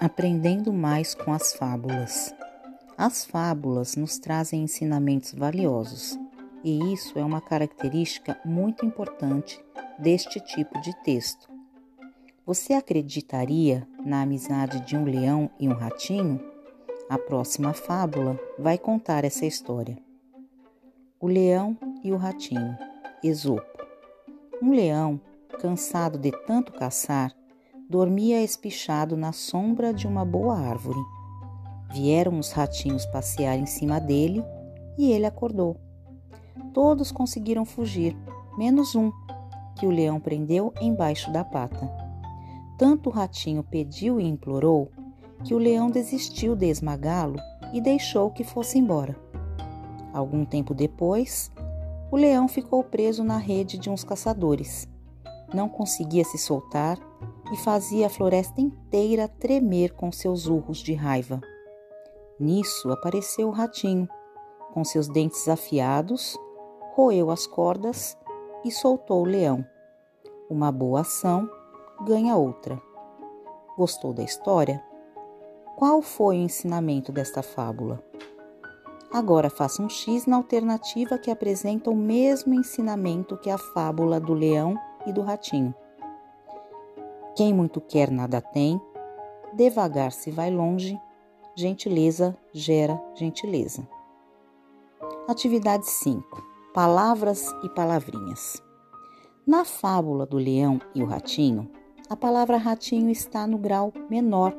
Aprendendo mais com as fábulas. As fábulas nos trazem ensinamentos valiosos, e isso é uma característica muito importante deste tipo de texto. Você acreditaria na amizade de um leão e um ratinho? A próxima fábula vai contar essa história. O leão e o ratinho. Esopo. Um leão, cansado de tanto caçar, dormia espichado na sombra de uma boa árvore. Vieram os ratinhos passear em cima dele e ele acordou. Todos conseguiram fugir, menos um, que o leão prendeu embaixo da pata. Tanto o ratinho pediu e implorou que o leão desistiu de esmagá-lo e deixou que fosse embora. Algum tempo depois, o leão ficou preso na rede de uns caçadores. Não conseguia se soltar e fazia a floresta inteira tremer com seus urros de raiva. Nisso apareceu o ratinho, com seus dentes afiados, roeu as cordas e soltou o leão. Uma boa ação ganha outra. Gostou da história? Qual foi o ensinamento desta fábula? Agora faça um X na alternativa que apresenta o mesmo ensinamento que a fábula do leão e do ratinho. Quem muito quer, nada tem. Devagar se vai longe. Gentileza gera gentileza. Atividade 5. Palavras e palavrinhas. Na fábula do leão e o ratinho, a palavra ratinho está no grau menor,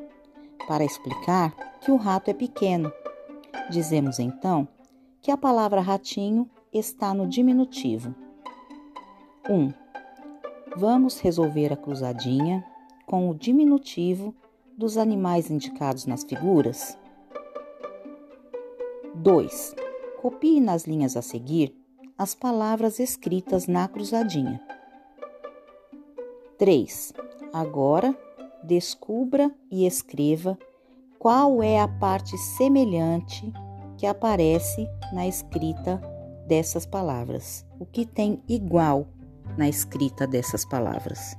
para explicar que o rato é pequeno. Dizemos então que a palavra ratinho está no diminutivo. 1. Um, Vamos resolver a cruzadinha com o diminutivo dos animais indicados nas figuras. 2. Copie nas linhas a seguir as palavras escritas na cruzadinha. 3. Agora, descubra e escreva qual é a parte semelhante que aparece na escrita dessas palavras. O que tem igual na escrita dessas palavras.